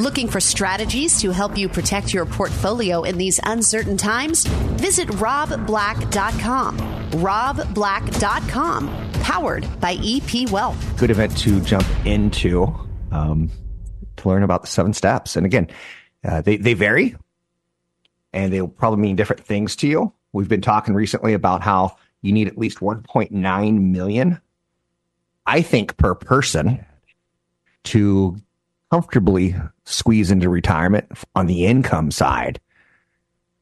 Looking for strategies to help you protect your portfolio in these uncertain times? Visit robblack.com. robblack.com, powered by EP Wealth. Good event to jump into um, to learn about the seven steps. And again, uh, they, they vary and they'll probably mean different things to you. We've been talking recently about how you need at least 1.9 million, I think, per person to comfortably squeeze into retirement on the income side.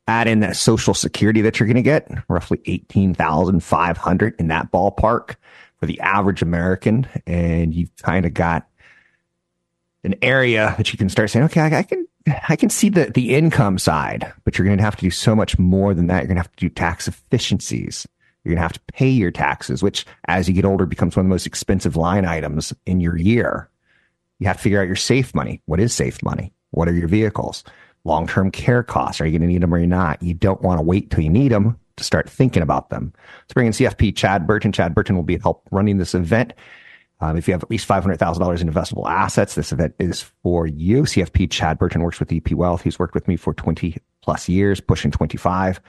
Add in that social security that you're going to get, roughly 18,500 in that ballpark for the average American. And you've kind of got an area that you can start saying, okay, I, I can, I can see the, the income side, but you're going to have to do so much more than that. You're going to have to do tax efficiencies. You're going to have to pay your taxes, which as you get older becomes one of the most expensive line items in your year. You have to figure out your safe money. What is safe money? What are your vehicles? Long term care costs. Are you going to need them or you're not? You don't want to wait till you need them to start thinking about them. Let's bring in CFP Chad Burton. Chad Burton will be help running this event. Um, if you have at least $500,000 in investable assets, this event is for you. CFP Chad Burton works with EP Wealth. He's worked with me for 20 plus years, pushing 25.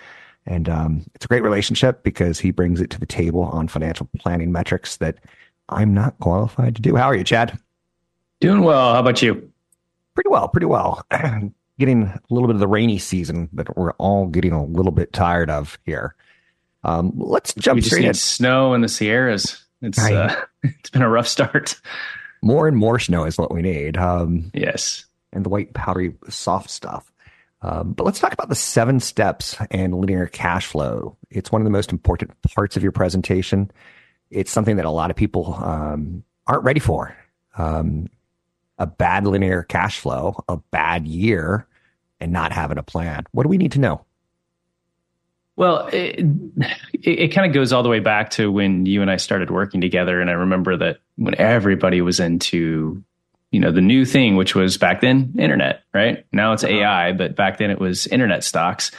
And um, it's a great relationship because he brings it to the table on financial planning metrics that I'm not qualified to do. How are you, Chad? Doing well. How about you? Pretty well, pretty well. getting a little bit of the rainy season that we're all getting a little bit tired of here. Um, let's jump we just straight need in. snow in the Sierras. It's uh, it's been a rough start. More and more snow is what we need. Um, Yes. and the white powdery soft stuff. Um, but let's talk about the seven steps and linear cash flow. It's one of the most important parts of your presentation. It's something that a lot of people um, aren't ready for. Um, a bad linear cash flow, a bad year, and not having a plan. What do we need to know? Well, it, it, it kind of goes all the way back to when you and I started working together. And I remember that when everybody was into, you know, the new thing, which was back then internet, right? Now it's uh-huh. AI, but back then it was internet stocks.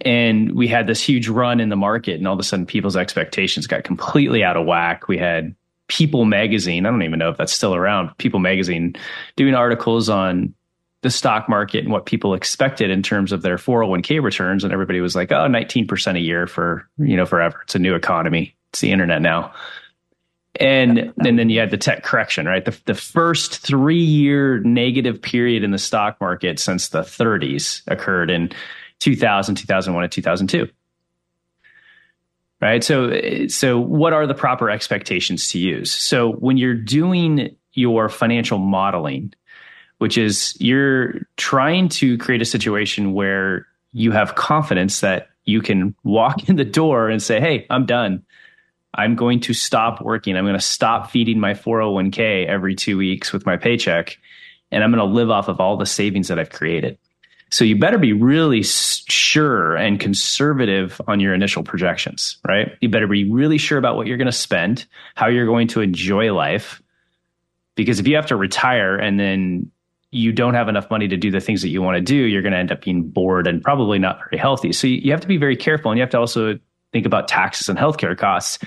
And we had this huge run in the market, and all of a sudden people's expectations got completely out of whack. We had People Magazine, I don't even know if that's still around, People Magazine doing articles on the stock market and what people expected in terms of their 401k returns. And everybody was like, oh, 19% a year for, you know, forever. It's a new economy. It's the internet now. And, and then you had the tech correction, right? The, the first three year negative period in the stock market since the 30s occurred in 2000, 2001, and 2002 right? So so what are the proper expectations to use? So when you're doing your financial modeling which is you're trying to create a situation where you have confidence that you can walk in the door and say hey i'm done. I'm going to stop working. I'm going to stop feeding my 401k every two weeks with my paycheck and i'm going to live off of all the savings that i've created so you better be really sure and conservative on your initial projections, right? You better be really sure about what you're going to spend, how you're going to enjoy life. Because if you have to retire and then you don't have enough money to do the things that you want to do, you're going to end up being bored and probably not very healthy. So you have to be very careful and you have to also think about taxes and healthcare costs.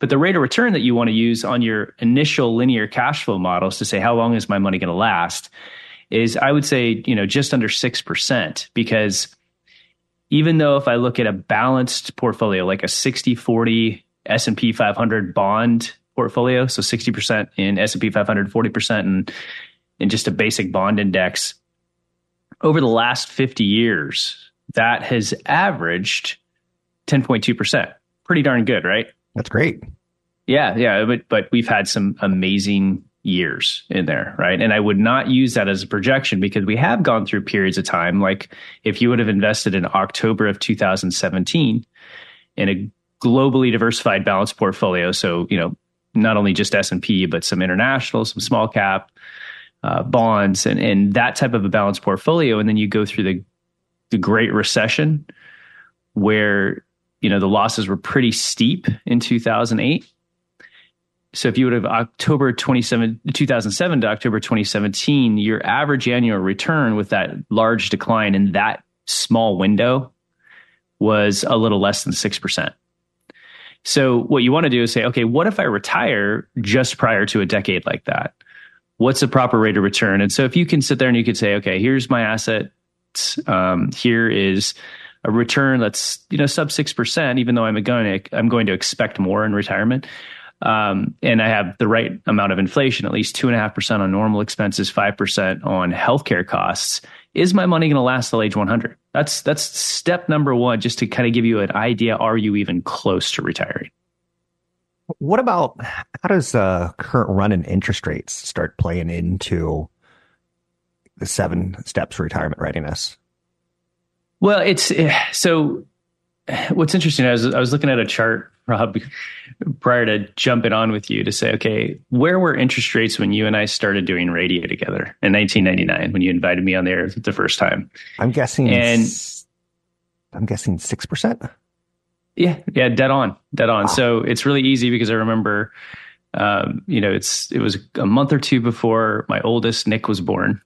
But the rate of return that you want to use on your initial linear cash flow models to say, how long is my money going to last? Is I would say, you know, just under 6% because even though if I look at a balanced portfolio like a 60/40 S&P 500 bond portfolio, so 60% in S&P 500, 40% in in just a basic bond index over the last 50 years, that has averaged 10.2%. Pretty darn good, right? That's great. Yeah, yeah, but but we've had some amazing years in there, right? And I would not use that as a projection because we have gone through periods of time like if you would have invested in October of 2017 in a globally diversified balanced portfolio, so, you know, not only just S&P but some international, some small cap, uh, bonds, and and that type of a balanced portfolio, and then you go through the the Great Recession, where you know the losses were pretty steep in 2008 so if you would have October 27, 2007 to October 2017, your average annual return with that large decline in that small window was a little less than 6%. So what you want to do is say, okay, what if I retire just prior to a decade like that? What's the proper rate of return? And so if you can sit there and you could say, okay, here's my asset. Um, here is a return that's you know sub six percent, even though I'm going to I'm going to expect more in retirement um, and I have the right amount of inflation, at least two and a half percent on normal expenses, five percent on healthcare costs. Is my money going to last till age 100? That's that's step number one, just to kind of give you an idea. Are you even close to retiring? What about how does uh, current run in interest rates start playing into the seven steps for retirement readiness? Well, it's eh, so. What's interesting, I was I was looking at a chart Rob, prior to jumping on with you to say, okay, where were interest rates when you and I started doing radio together in 1999 when you invited me on the there the first time? I'm guessing, and I'm guessing six percent. Yeah, yeah, dead on, dead on. Wow. So it's really easy because I remember, um, you know, it's it was a month or two before my oldest Nick was born,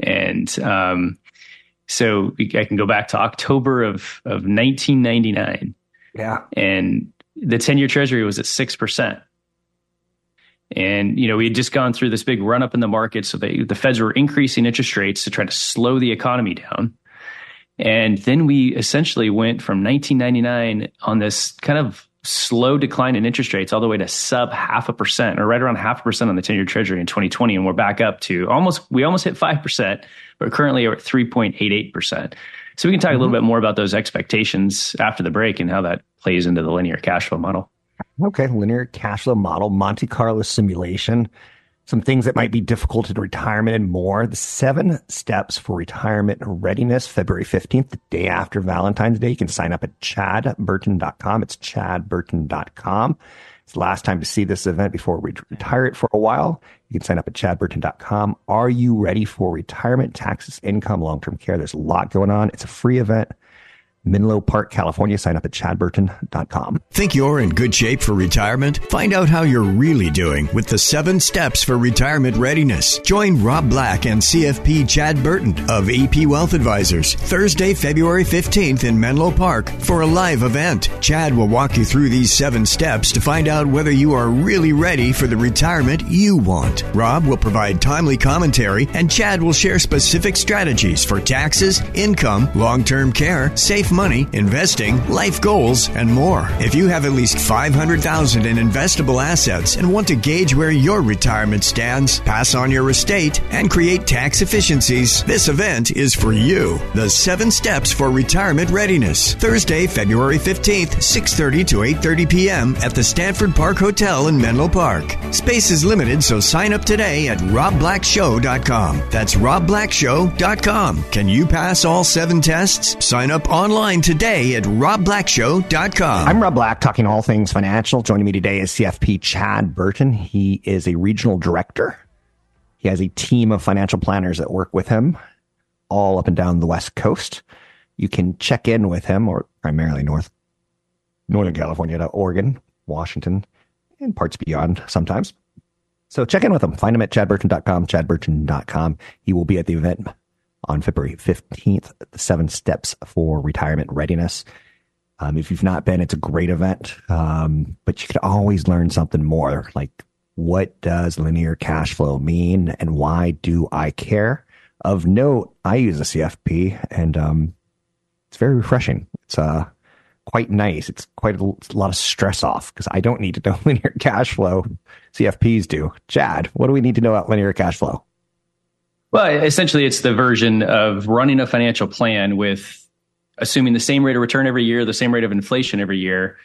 and um, so I can go back to October of of 1999. Yeah, and the 10 year treasury was at 6%. And, you know, we had just gone through this big run up in the market. So they, the feds were increasing interest rates to try to slow the economy down. And then we essentially went from 1999 on this kind of slow decline in interest rates all the way to sub half a percent or right around half a percent on the 10 year treasury in 2020. And we're back up to almost, we almost hit 5%, but currently are at 3.88%. So we can talk mm-hmm. a little mm-hmm. bit more about those expectations after the break and how that plays into the linear cash flow model. Okay, linear cash flow model, Monte Carlo simulation, some things that might be difficult in retirement and more. The seven steps for retirement readiness, February 15th, the day after Valentine's Day. You can sign up at chadburton.com. It's chadburton.com. It's the last time to see this event before we retire it for a while. You can sign up at chadburton.com. Are you ready for retirement, taxes, income, long term care? There's a lot going on. It's a free event. Menlo Park, California. Sign up at chadburton.com. Think you're in good shape for retirement? Find out how you're really doing with the seven steps for retirement readiness. Join Rob Black and CFP Chad Burton of EP Wealth Advisors Thursday, February 15th in Menlo Park for a live event. Chad will walk you through these seven steps to find out whether you are really ready for the retirement you want. Rob will provide timely commentary and Chad will share specific strategies for taxes, income, long term care, safe money, investing, life goals, and more. If you have at least 500,000 in investable assets and want to gauge where your retirement stands, pass on your estate, and create tax efficiencies, this event is for you. The 7 Steps for Retirement Readiness. Thursday, February 15th, 6:30 to 8:30 p.m. at the Stanford Park Hotel in Menlo Park. Space is limited, so sign up today at robblackshow.com. That's robblackshow.com. Can you pass all 7 tests? Sign up online online today at robblackshow.com. I'm Rob Black, talking all things financial. Joining me today is CFP Chad Burton. He is a regional director. He has a team of financial planners that work with him all up and down the West Coast. You can check in with him, or primarily North Northern California to Oregon, Washington, and parts beyond sometimes. So check in with him. Find him at chadburton.com, chadburton.com. He will be at the event on February 15th, the seven steps for retirement readiness. Um, if you've not been, it's a great event, um, but you could always learn something more. Like, what does linear cash flow mean and why do I care? Of note, I use a CFP and um, it's very refreshing. It's uh, quite nice. It's quite a, a lot of stress off because I don't need to know linear cash flow. CFPs do. Chad, what do we need to know about linear cash flow? Well, essentially, it's the version of running a financial plan with assuming the same rate of return every year, the same rate of inflation every year,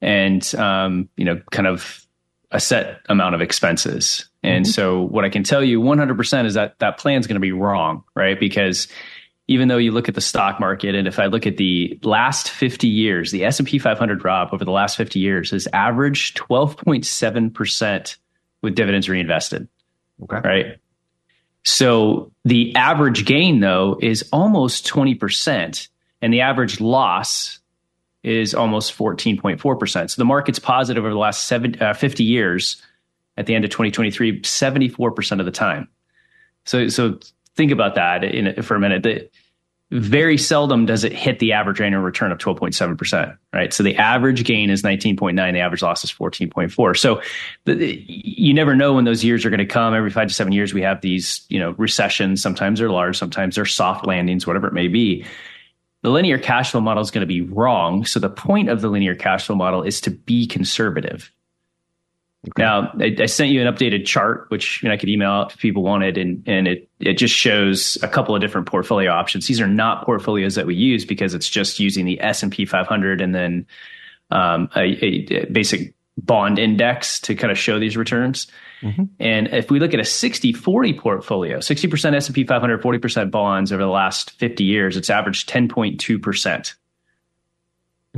and um, you know, kind of a set amount of expenses. And mm-hmm. so, what I can tell you 100% is that that plan is going to be wrong, right? Because even though you look at the stock market, and if I look at the last 50 years, the S&P 500 drop over the last 50 years has averaged 12.7% with dividends reinvested. Okay. Right So the average gain, though, is almost 20%, and the average loss is almost 14.4%. So the market's positive over the last seven, uh, 50 years at the end of 2023, 74% of the time. So, so think about that in, for a minute. The, very seldom does it hit the average annual return of 12.7%, right? So the average gain is 19.9, the average loss is 14.4. So the, you never know when those years are going to come. Every five to seven years, we have these, you know, recessions. Sometimes they're large, sometimes they're soft landings, whatever it may be. The linear cash flow model is going to be wrong. So the point of the linear cash flow model is to be conservative. Okay. Now, I, I, sent you an updated chart, which you know, I could email out if people wanted, and and it it just shows a couple of different portfolio options. These are not portfolios that we use because it's just using the S and P 500 and then um, a, a, basic bond index to kind of show these returns. Mm-hmm. And if we look at a 60-40 portfolio, 60% S&P 500, 40% bonds over the last 50 years, it's averaged 10.2%.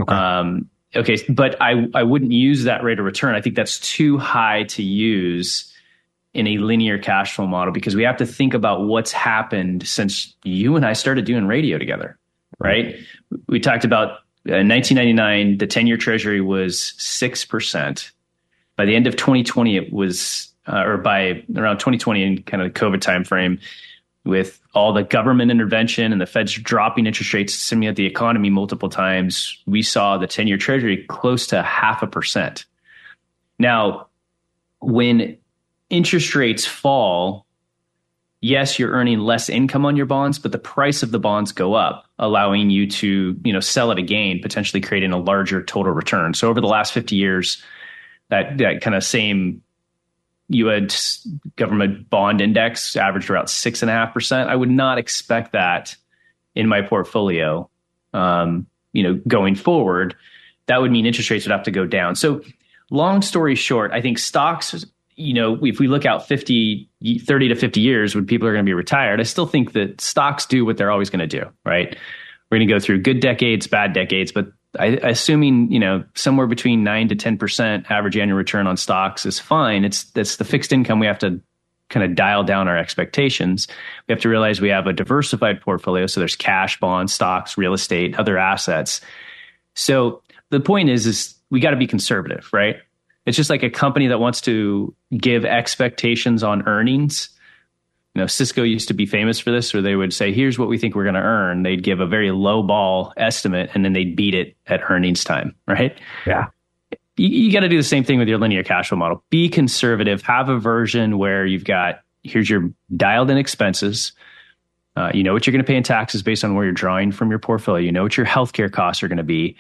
Okay. Um, okay, but I, I wouldn't use that rate of return. I think that's too high to use in a linear cash flow model because we have to think about what's happened since you and I started doing radio together, right? We talked about uh, 1999, the 10 year treasury was 6%. By the end of 2020, it was, uh, or by around 2020 in kind of the COVID timeframe, with all the government intervention and the Fed's dropping interest rates, stimulate the economy multiple times, we saw the 10 year treasury close to half a percent. Now, when interest rates fall, yes, you're earning less income on your bonds, but the price of the bonds go up, allowing you to, you know, sell at a gain, potentially creating a larger total return. So over the last 50 years, that, that kind of same you had government bond index averaged around six and a half percent. I would not expect that in my portfolio. Um, you know, going forward, that would mean interest rates would have to go down. So, long story short, I think stocks. You know, if we look out 50, 30 to 50 years when people are going to be retired, I still think that stocks do what they're always going to do, right? We're going to go through good decades, bad decades, but I, assuming you know somewhere between nine to ten percent average annual return on stocks is fine. It's that's the fixed income we have to kind of dial down our expectations. We have to realize we have a diversified portfolio. So there's cash, bonds, stocks, real estate, other assets. So the point is, is we got to be conservative, right? It's just like a company that wants to give expectations on earnings know, Cisco used to be famous for this, where they would say, "Here's what we think we're going to earn." They'd give a very low ball estimate, and then they'd beat it at earnings time, right? Yeah. You, you got to do the same thing with your linear cash flow model. Be conservative. Have a version where you've got here's your dialed in expenses. Uh, you know what you're going to pay in taxes based on where you're drawing from your portfolio. You know what your healthcare costs are going to be.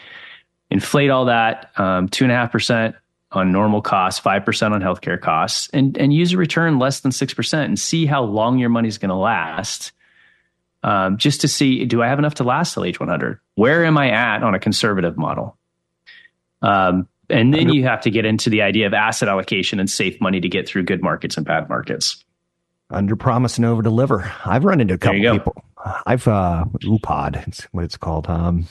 Inflate all that um, two and a half percent on normal costs, 5% on healthcare costs, and, and use a return less than 6% and see how long your money's going to last. Um, just to see, do I have enough to last till age 100? Where am I at on a conservative model? Um, and then you have to get into the idea of asset allocation and safe money to get through good markets and bad markets. Under promise and over deliver. I've run into a couple people. I've uh, UPOD, it's what it's called. Um,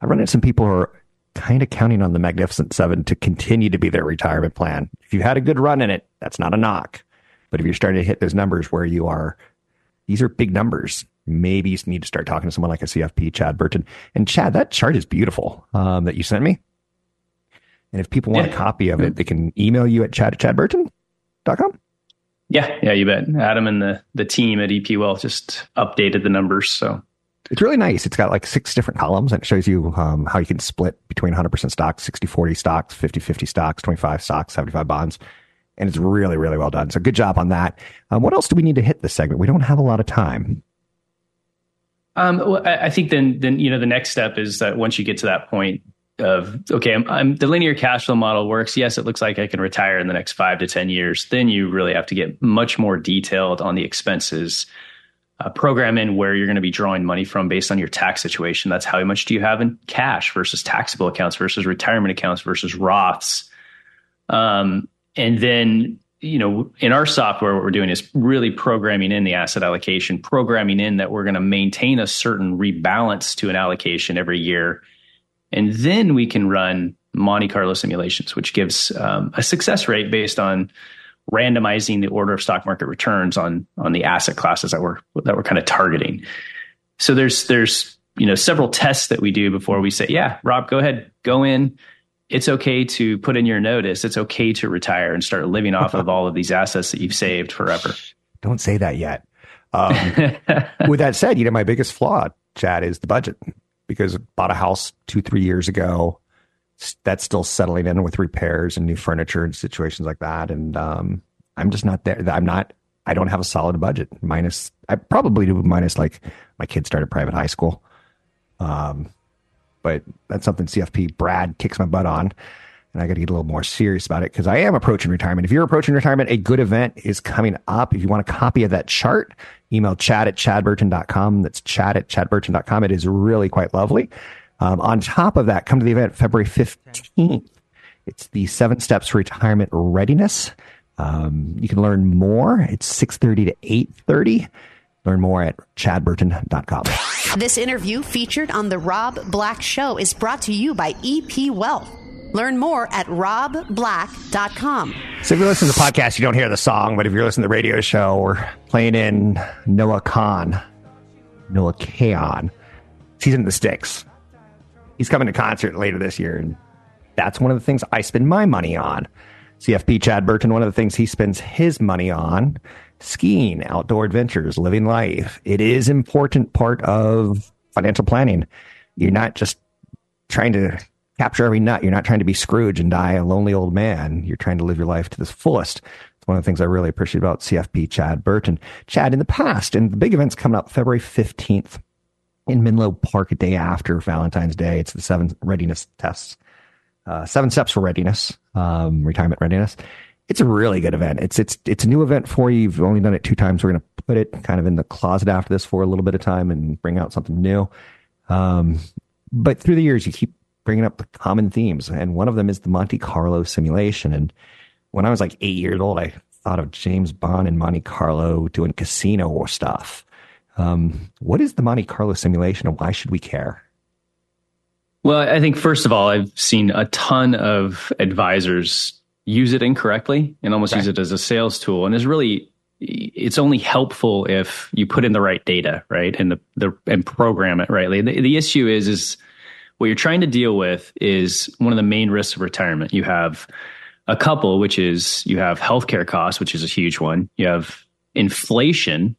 I've run into some people who are kind of counting on the Magnificent Seven to continue to be their retirement plan. If you had a good run in it, that's not a knock. But if you're starting to hit those numbers where you are, these are big numbers. Maybe you need to start talking to someone like a CFP, Chad Burton. And Chad, that chart is beautiful um, that you sent me. And if people want yeah. a copy of it, they can email you at chad at chadburton.com. Yeah, yeah, you bet. Adam and the the team at EP Wealth just updated the numbers. So it's really nice. It's got like six different columns and it shows you um, how you can split between 100% stocks, 60 40 stocks, 50 50 stocks, 25 stocks, 75 bonds. And it's really, really well done. So good job on that. Um, what else do we need to hit this segment? We don't have a lot of time. Um, well, I think then, then you know, the next step is that once you get to that point of okay, I'm, I'm, the linear cash flow model works. Yes, it looks like I can retire in the next five to ten years. Then you really have to get much more detailed on the expenses uh, program in where you're going to be drawing money from based on your tax situation. That's how much do you have in cash versus taxable accounts versus retirement accounts versus Roths. Um, and then, you know, in our software, what we're doing is really programming in the asset allocation, programming in that we're going to maintain a certain rebalance to an allocation every year. And then we can run Monte Carlo simulations, which gives um, a success rate based on randomizing the order of stock market returns on on the asset classes that we're that we're kind of targeting. So there's there's you know several tests that we do before we say, yeah, Rob, go ahead, go in. It's okay to put in your notice. It's okay to retire and start living off of all of these assets that you've saved forever. Don't say that yet. Um, with that said, you know my biggest flaw, Chad, is the budget because bought a house two three years ago. That's still settling in with repairs and new furniture and situations like that, and um, I'm just not there. I'm not. I don't have a solid budget. Minus, I probably do minus like my kid started private high school. Um, but that's something CFP Brad kicks my butt on. And I got to get a little more serious about it because I am approaching retirement. If you're approaching retirement, a good event is coming up. If you want a copy of that chart, email chad at chadburton.com. That's chad at chadburton.com. It is really quite lovely. Um, on top of that, come to the event February 15th. It's the seven steps for retirement readiness. Um, you can learn more. It's 6.30 to 8.30. Learn more at chadburton.com. This interview featured on The Rob Black Show is brought to you by EP Wealth. Learn more at robblack.com. So if you're listening to the podcast, you don't hear the song, but if you're listening to the radio show, we're playing in Noah Kahan. Noah Kahan. Season in the sticks. He's coming to concert later this year, and that's one of the things I spend my money on. CFP Chad Burton, one of the things he spends his money on skiing, outdoor adventures, living life. It is important part of financial planning. You're not just trying to capture every nut. You're not trying to be Scrooge and die a lonely old man. You're trying to live your life to the fullest. It's one of the things I really appreciate about CFP Chad Burton. Chad, in the past, and the big event's coming up February 15th in Menlo Park, a day after Valentine's Day. It's the seven readiness tests, uh, seven steps for readiness, um, retirement readiness it's a really good event. It's it's it's a new event for you. You've only done it two times. We're going to put it kind of in the closet after this for a little bit of time and bring out something new. Um, but through the years, you keep bringing up the common themes, and one of them is the Monte Carlo simulation. And when I was like eight years old, I thought of James Bond and Monte Carlo doing casino or stuff. Um, what is the Monte Carlo simulation, and why should we care? Well, I think first of all, I've seen a ton of advisors use it incorrectly and almost use it as a sales tool. And is really it's only helpful if you put in the right data, right, and the the and program it rightly. The, the issue is is what you're trying to deal with is one of the main risks of retirement. You have a couple, which is you have healthcare costs, which is a huge one. You have inflation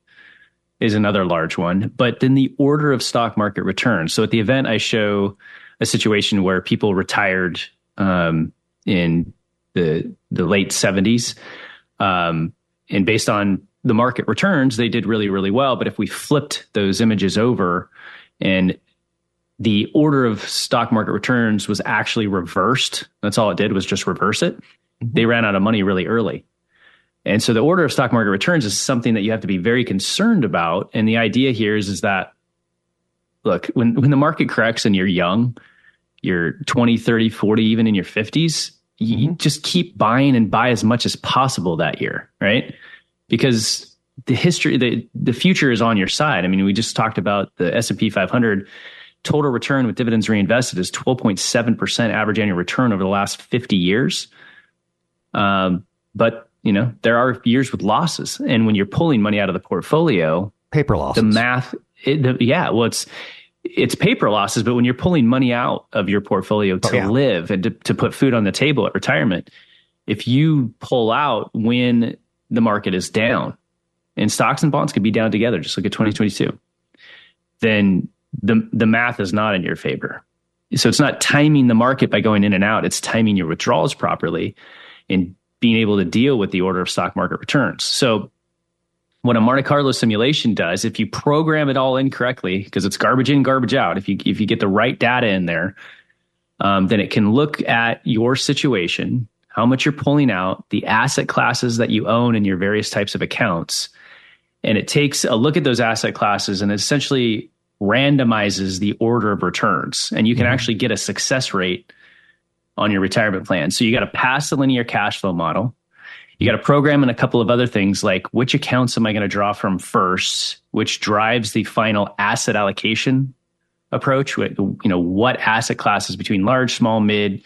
is another large one, but then the order of stock market returns. So at the event, I show a situation where people retired um, in the the late 70s. Um, and based on the market returns, they did really, really well. But if we flipped those images over and the order of stock market returns was actually reversed, that's all it did was just reverse it. Mm-hmm. They ran out of money really early. And so the order of stock market returns is something that you have to be very concerned about. And the idea here is, is that, look, when, when the market corrects and you're young, you're 20, 30, 40, even in your 50s, you mm-hmm. just keep buying and buy as much as possible that year, right? Because the history, the the future is on your side. I mean, we just talked about the S and P 500 total return with dividends reinvested is 12.7 percent average annual return over the last 50 years. Um, but you know there are years with losses, and when you're pulling money out of the portfolio, paper losses, the math, it, the, yeah, well, it's it's paper losses, but when you're pulling money out of your portfolio to oh, yeah. live and to, to put food on the table at retirement, if you pull out when the market is down, and stocks and bonds could be down together, just look at 2022, then the the math is not in your favor. So it's not timing the market by going in and out; it's timing your withdrawals properly and being able to deal with the order of stock market returns. So what a Monte Carlo simulation does, if you program it all incorrectly, because it's garbage in, garbage out, if you if you get the right data in there, um, then it can look at your situation, how much you're pulling out, the asset classes that you own in your various types of accounts, and it takes a look at those asset classes and essentially randomizes the order of returns, and you can mm-hmm. actually get a success rate on your retirement plan. So you got to pass the linear cash flow model you got to program in a couple of other things like which accounts am I going to draw from first, which drives the final asset allocation approach. You know, what asset classes between large, small, mid,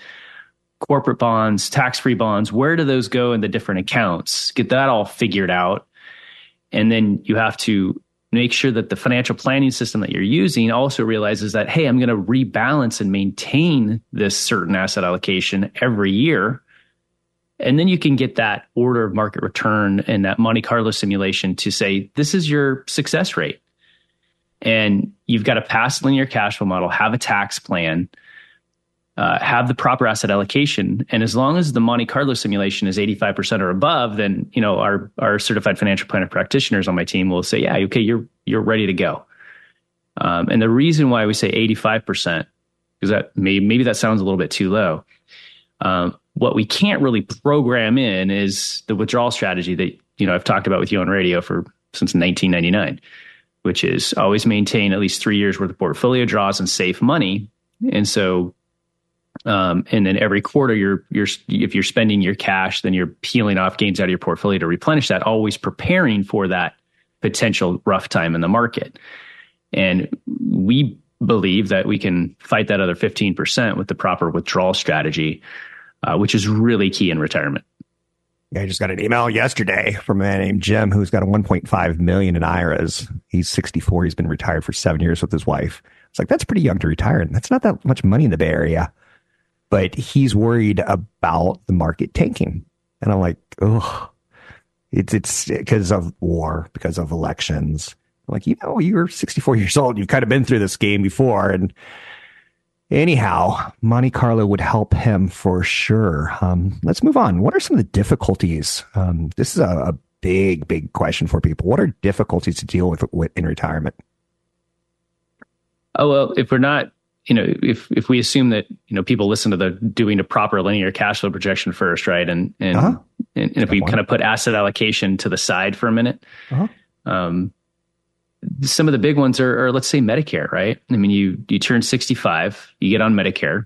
corporate bonds, tax free bonds, where do those go in the different accounts? Get that all figured out. And then you have to make sure that the financial planning system that you're using also realizes that, hey, I'm going to rebalance and maintain this certain asset allocation every year. And then you can get that order of market return and that Monte Carlo simulation to say, this is your success rate. And you've got to pass linear cash flow model, have a tax plan, uh, have the proper asset allocation. And as long as the Monte Carlo simulation is 85% or above, then, you know, our, our certified financial planner practitioners on my team will say, yeah, okay, you're, you're ready to go. Um, and the reason why we say 85%, because that may, maybe that sounds a little bit too low. Um, what we can't really program in is the withdrawal strategy that, you know, I've talked about with you on radio for since 1999 which is always maintain at least three years worth of portfolio draws and save money. And so, um, and then every quarter, you're you're if you're spending your cash, then you're peeling off gains out of your portfolio to replenish that. Always preparing for that potential rough time in the market. And we believe that we can fight that other 15% with the proper withdrawal strategy, uh, which is really key in retirement. Yeah, I just got an email yesterday from a man named Jim who's got a 1.5 million in IRAs. He's 64. He's been retired for seven years with his wife. It's like that's pretty young to retire, and that's not that much money in the Bay Area. But he's worried about the market tanking, and I'm like, oh, it's it's because of war, because of elections. I'm like, you know, you're 64 years old. You've kind of been through this game before, and Anyhow, Monte Carlo would help him for sure. Um, let's move on. What are some of the difficulties? Um, this is a, a, big, big question for people. What are difficulties to deal with, with in retirement? Oh well, if we're not, you know, if if we assume that you know people listen to the doing a proper linear cash flow projection first, right, and and uh-huh. and, and, if we kind of put asset allocation to the side for a minute, uh-huh. um, some of the big ones are, are, let's say Medicare, right? I mean, you you turn 65, you get on Medicare.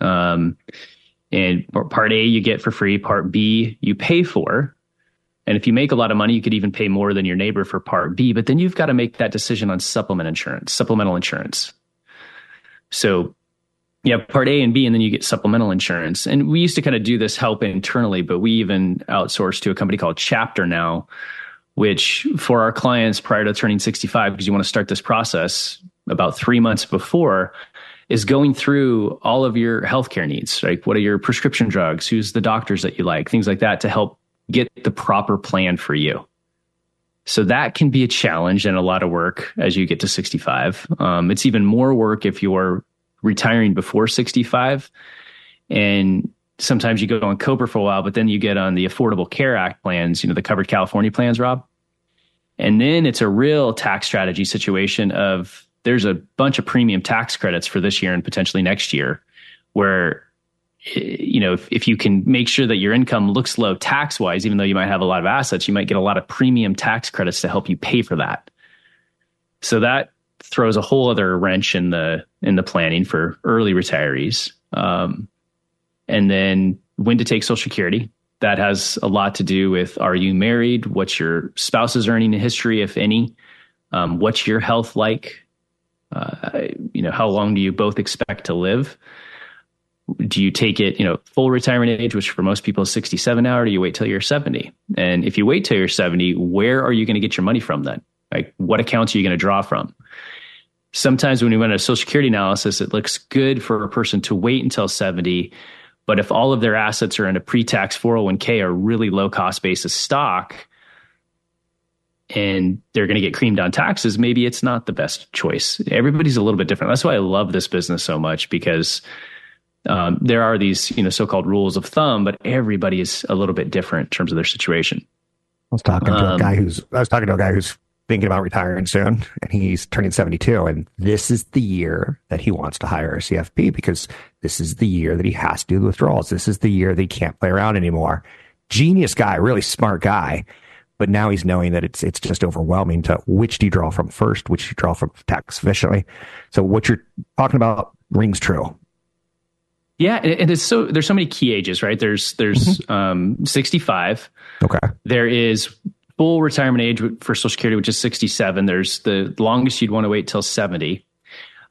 Um, and part A you get for free, part B you pay for. And if you make a lot of money, you could even pay more than your neighbor for part B, but then you've got to make that decision on supplement insurance, supplemental insurance. So have part A and B, and then you get supplemental insurance. And we used to kind of do this help internally, but we even outsourced to a company called Chapter now, which for our clients prior to turning 65, because you want to start this process about three months before, is going through all of your healthcare needs. Like, what are your prescription drugs? Who's the doctors that you like? Things like that to help get the proper plan for you. So that can be a challenge and a lot of work as you get to 65. Um, it's even more work if you're retiring before 65 and sometimes you go on COBRA for a while, but then you get on the Affordable Care Act plans, you know, the covered California plans, Rob. And then it's a real tax strategy situation of there's a bunch of premium tax credits for this year and potentially next year where you know if, if you can make sure that your income looks low tax wise even though you might have a lot of assets you might get a lot of premium tax credits to help you pay for that so that throws a whole other wrench in the in the planning for early retirees um, and then when to take Social Security. That has a lot to do with are you married? What's your spouse's earning history, if any? Um, what's your health like? Uh, you know, how long do you both expect to live? Do you take it, you know, full retirement age, which for most people is 67 now, or do you wait till you're 70? And if you wait till you're 70, where are you going to get your money from then? Like, what accounts are you going to draw from? Sometimes when we run a social security analysis, it looks good for a person to wait until 70 but if all of their assets are in a pre-tax 401k or really low cost basis stock, and they're going to get creamed on taxes, maybe it's not the best choice. Everybody's a little bit different. That's why I love this business so much because um, there are these, you know, so-called rules of thumb, but everybody is a little bit different in terms of their situation. I was talking to um, a guy who's I was talking to a guy who's thinking about retiring soon and he's turning 72 and this is the year that he wants to hire a CFP because this is the year that he has to do the withdrawals. This is the year that he can't play around anymore. Genius guy, really smart guy. But now he's knowing that it's it's just overwhelming to which do you draw from first, which do you draw from tax efficiently. So what you're talking about rings true. Yeah, and it's so there's so many key ages, right? There's there's mm-hmm. um 65. Okay. There is full retirement age for Social Security, which is 67. There's the longest you'd want to wait till 70.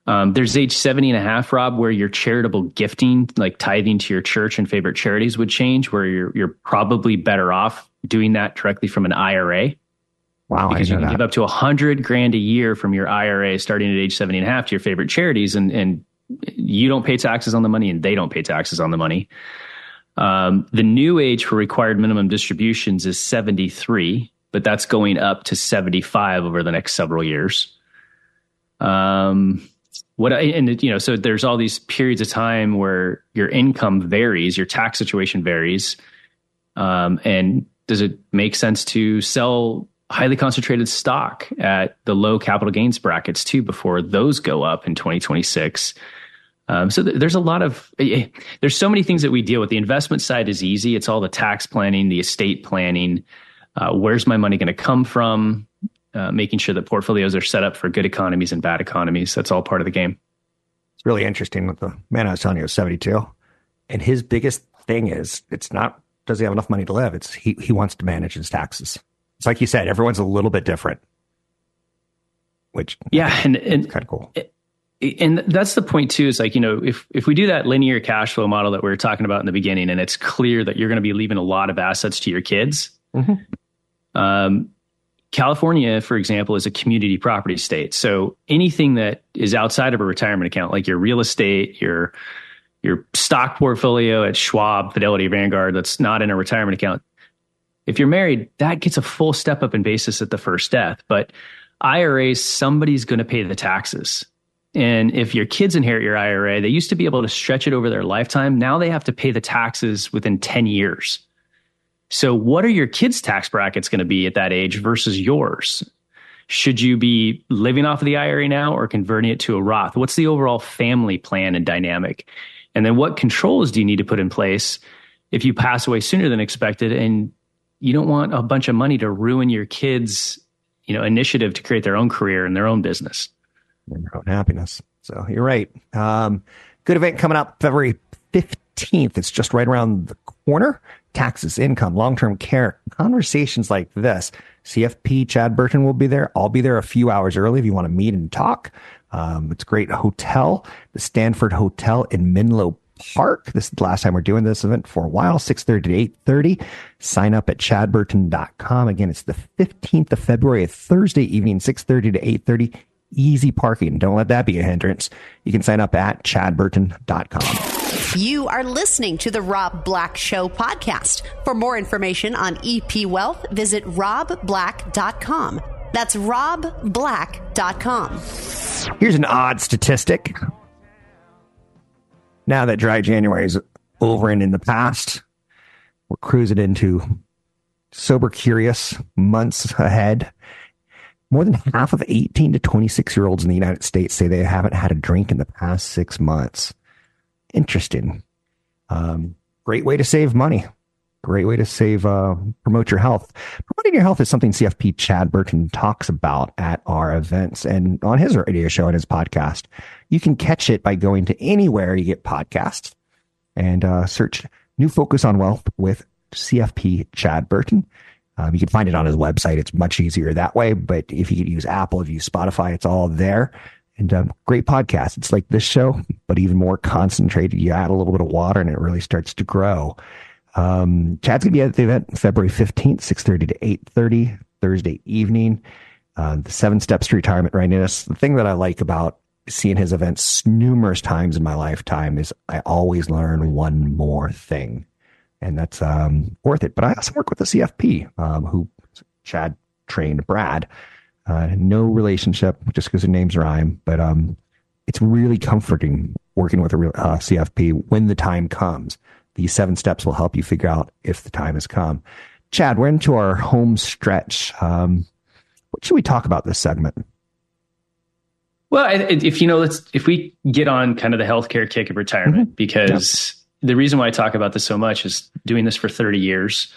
Um, there's age 70 and a half, Rob, where your charitable gifting, like tithing to your church and favorite charities would change, where you're, you're probably better off doing that directly from an IRA. Wow. Because you can that. give up to a hundred grand a year from your IRA starting at age 70 and a half to your favorite charities. And, and you don't pay taxes on the money and they don't pay taxes on the money. Um, the new age for required minimum distributions is 73, but that's going up to 75 over the next several years. Um, what and you know, so there's all these periods of time where your income varies, your tax situation varies, um, and does it make sense to sell highly concentrated stock at the low capital gains brackets too before those go up in 2026? Um, so th- there's a lot of eh, there's so many things that we deal with. The investment side is easy; it's all the tax planning, the estate planning. Uh, where's my money going to come from? Uh, making sure that portfolios are set up for good economies and bad economies. That's all part of the game. It's really interesting with the man I was telling you is 72. And his biggest thing is it's not, does he have enough money to live? It's he, he wants to manage his taxes. It's like you said, everyone's a little bit different, which yeah, and, and kind of cool. And that's the point too is like you know if if we do that linear cash flow model that we were talking about in the beginning and it's clear that you're going to be leaving a lot of assets to your kids mm-hmm. um, california for example is a community property state. So anything that is outside of a retirement account like your real estate your your stock portfolio at schwab fidelity vanguard that's not in a retirement account if you're married that gets a full step up in basis at the first death. But iras somebody's going to pay the taxes and if your kids inherit your IRA, they used to be able to stretch it over their lifetime. Now they have to pay the taxes within 10 years. So, what are your kids' tax brackets going to be at that age versus yours? Should you be living off of the IRA now or converting it to a Roth? What's the overall family plan and dynamic? And then, what controls do you need to put in place if you pass away sooner than expected and you don't want a bunch of money to ruin your kids' you know, initiative to create their own career and their own business? And your own happiness. So you're right. Um, good event coming up February 15th. It's just right around the corner. Taxes, income, long term care, conversations like this. CFP Chad Burton will be there. I'll be there a few hours early if you want to meet and talk. Um, it's a great hotel, the Stanford Hotel in Menlo Park. This is the last time we're doing this event for a while, 6.30 to 8.30. Sign up at chadburton.com. Again, it's the 15th of February, a Thursday evening, 6.30 to 8.30 easy parking. Don't let that be a hindrance. You can sign up at chadburton.com. You are listening to the Rob Black Show podcast. For more information on EP Wealth, visit robblack.com. That's robblack.com. Here's an odd statistic. Now that dry January is over and in the past, we're cruising into sober curious months ahead. More than half of 18 to 26 year olds in the United States say they haven't had a drink in the past six months. Interesting. Um, great way to save money. Great way to save, uh, promote your health. Promoting your health is something CFP Chad Burton talks about at our events and on his radio show and his podcast. You can catch it by going to anywhere you get podcasts and uh, search New Focus on Wealth with CFP Chad Burton. Um, you can find it on his website. It's much easier that way. But if you could use Apple, if you use Spotify, it's all there. And um, great podcast. It's like this show, but even more concentrated. You add a little bit of water and it really starts to grow. Um, Chad's going to be at the event February 15th, 6.30 to 8.30, Thursday evening. Uh, the seven steps to retirement readiness. The thing that I like about seeing his events numerous times in my lifetime is I always learn one more thing and that's um, worth it. But I also work with the CFP, um, who Chad trained Brad. Uh, no relationship, just because their names rhyme, but um, it's really comforting working with a real uh, CFP when the time comes. These seven steps will help you figure out if the time has come. Chad, we're into our home stretch. Um, what should we talk about this segment? Well, if you know, let's if we get on kind of the healthcare kick of retirement, mm-hmm. because the reason why I talk about this so much is doing this for 30 years.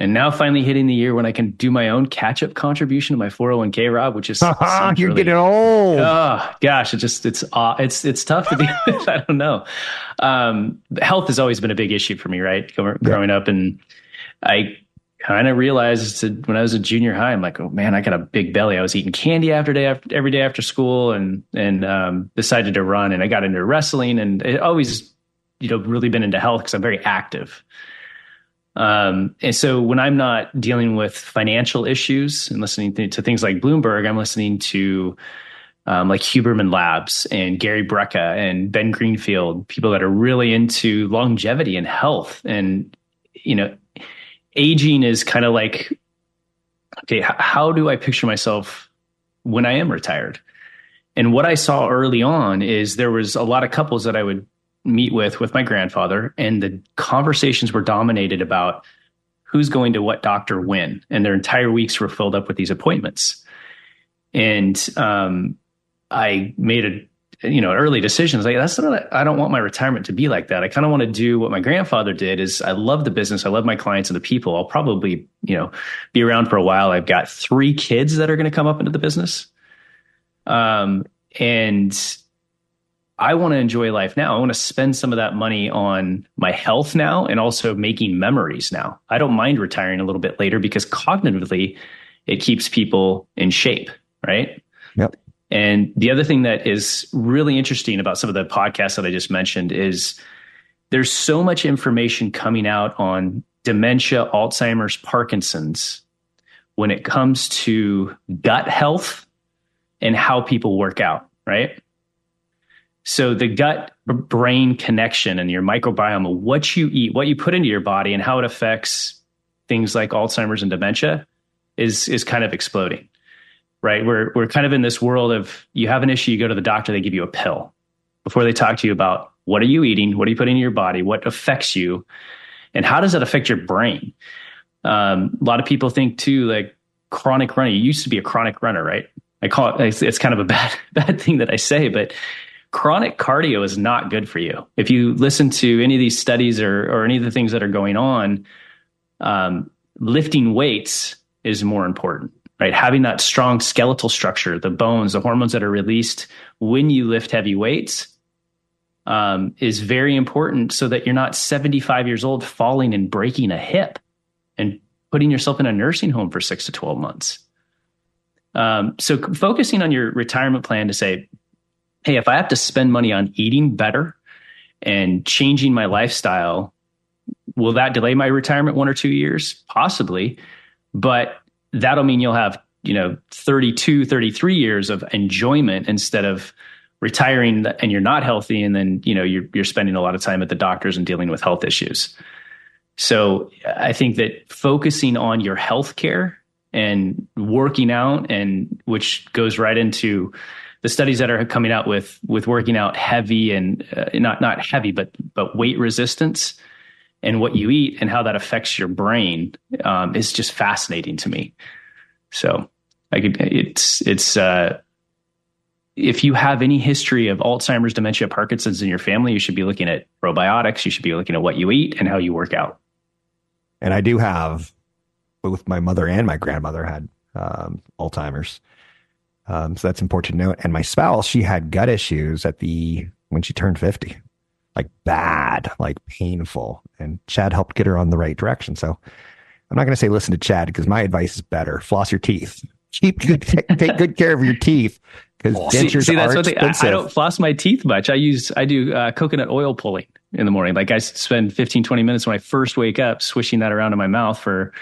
And now finally hitting the year when I can do my own catch up contribution to my 401k, Rob, which is you're really, getting old. Oh gosh, it just it's uh, it's it's tough to deal with. I don't know. Um, health has always been a big issue for me, right? Growing yeah. up, and I kind of realized when I was a junior high, I'm like, oh man, I got a big belly. I was eating candy after day after every day after school, and and um, decided to run. And I got into wrestling, and it always, you know, really been into health because I'm very active. Um, and so when I'm not dealing with financial issues and listening to, things like Bloomberg, I'm listening to um, like Huberman Labs and Gary Brecka and Ben Greenfield, people that are really into longevity and health. And, you know, aging is kind of like, okay, h- how do I picture myself when I am retired? And what I saw early on is there was a lot of couples that I would meet with with my grandfather, and the conversations were dominated about who's going to what doctor when, and their entire weeks were filled up with these appointments. And um, I made a you know early decisions like that's not i don't want my retirement to be like that. I kind of want to do what my grandfather did is i love the business i love my clients and the people. I'll probably you know be around for a while. I've got three kids that are going to come up into the business. Um and i want to enjoy life now i want to spend some of that money on my health now and also making memories now i don't mind retiring a little bit later because cognitively it keeps people in shape right Yep. And the other thing that is really interesting about some of the podcasts that I just mentioned is there's so much information coming out on dementia, Alzheimer's, Parkinson's when it comes to gut health and how people work out, right? So the gut brain connection and your microbiome, what you eat, what you put into your body and how it affects things like Alzheimer's and dementia is is kind of exploding right? We're we're kind of in this world of you have an issue, you go to the doctor, they give you a pill before they talk to you about what are you eating, what are you putting in your body, what affects you, and how does that affect your brain. Um, a lot of people think too, like chronic running. You used to be a chronic runner, right? I call it. It's, it's kind of a bad bad thing that I say, but chronic cardio is not good for you. If you listen to any of these studies or or any of the things that are going on, um, lifting weights is more important right? Having that strong skeletal structure, the bones, the hormones that are released when you lift heavy weights um, is very important so that you're not 75 years old falling and breaking a hip and putting yourself in a nursing home for six to 12 months. Um, so focusing on your retirement plan to say, hey, if I have to spend money on eating better and changing my lifestyle, will that delay my retirement one or two years? Possibly. But that'll mean you'll have, you know, 32, 33 years of enjoyment instead of retiring and you're not healthy and then, you know, you're you're spending a lot of time at the doctors and dealing with health issues. So I think that focusing on your health care and working out and which goes right into the studies that are coming out with with working out heavy and uh, not not heavy but but weight resistance and what you eat and how that affects your brain um, is just fascinating to me. So I could, it's, it's, uh, if you have any history of Alzheimer's, dementia, Parkinson's in your family, you should be looking at probiotics. You should be looking at what you eat and how you work out. And I do have, both my mother and my grandmother had um, Alzheimer's. Um, so that's important to note. And my spouse, she had gut issues at the when she turned 50 like bad, like painful. And Chad helped get her on the right direction. So I'm not going to say listen to Chad because my advice is better. Floss your teeth. Keep good, take, take good care of your teeth because oh, dentures see, see, that's are expensive. I, I, don't floss my teeth much. I use I do uh, coconut oil pulling in the morning. Like I spend 15, 20 minutes when I first wake up, swishing that around in my mouth for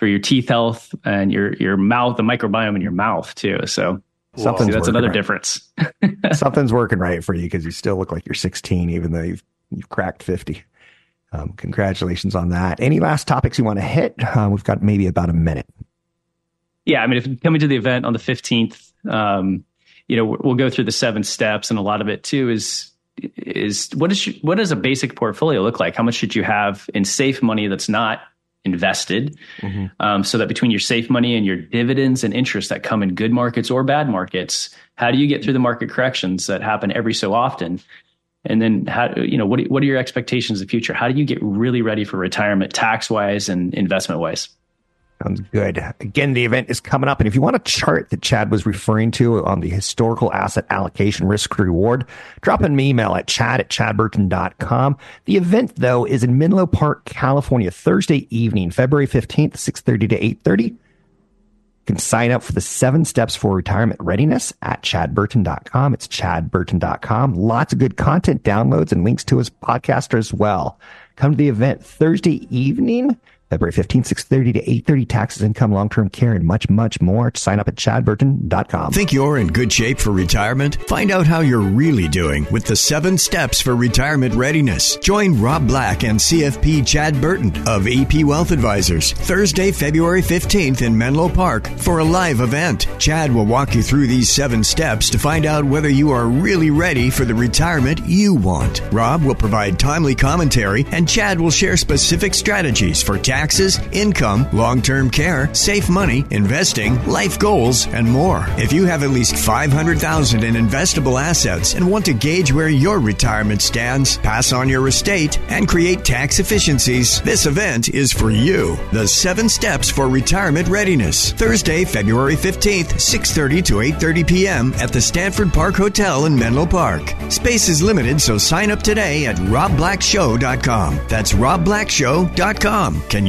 for your teeth health and your your mouth, the microbiome in your mouth too. So Something's See, that's another right. difference. Something's working right for you because you still look like you're 16, even though you've you've cracked 50. Um, congratulations on that. Any last topics you want to hit? Uh, we've got maybe about a minute. Yeah, I mean, if coming to the event on the 15th, um, you know, we'll go through the seven steps, and a lot of it too is is what is what does a basic portfolio look like? How much should you have in safe money that's not invested mm-hmm. um, so that between your safe money and your dividends and interest that come in good markets or bad markets how do you get through the market corrections that happen every so often? And then how you know what what are your expectations of the future? How do you get really ready for retirement tax wise and investment wise Sounds good. Again, the event is coming up. And if you want a chart that Chad was referring to on the historical asset allocation risk reward, drop an email at chad at chadburton.com. The event, though, is in Menlo Park, California, Thursday evening, February 15th, 6.30 to 8.30. You can sign up for the seven steps for retirement readiness at chadburton.com. It's chadburton.com. Lots of good content, downloads, and links to his podcast as well. Come to the event Thursday evening. February 15th, 6.30 to 8.30, taxes, income, long-term care, and much, much more. Sign up at chadburton.com. Think you're in good shape for retirement? Find out how you're really doing with the seven steps for retirement readiness. Join Rob Black and CFP Chad Burton of EP Wealth Advisors Thursday, February 15th in Menlo Park for a live event. Chad will walk you through these seven steps to find out whether you are really ready for the retirement you want. Rob will provide timely commentary and Chad will share specific strategies for tax taxes, income, long term care, safe money, investing, life goals, and more. If you have at least 500000 in investable assets and want to gauge where your retirement stands, pass on your estate, and create tax efficiencies, this event is for you. The seven steps for retirement readiness. Thursday, February 15th, 6.30 to 8.30 p.m. at the Stanford Park Hotel in Menlo Park. Space is limited, so sign up today at robblackshow.com. That's robblackshow.com. Can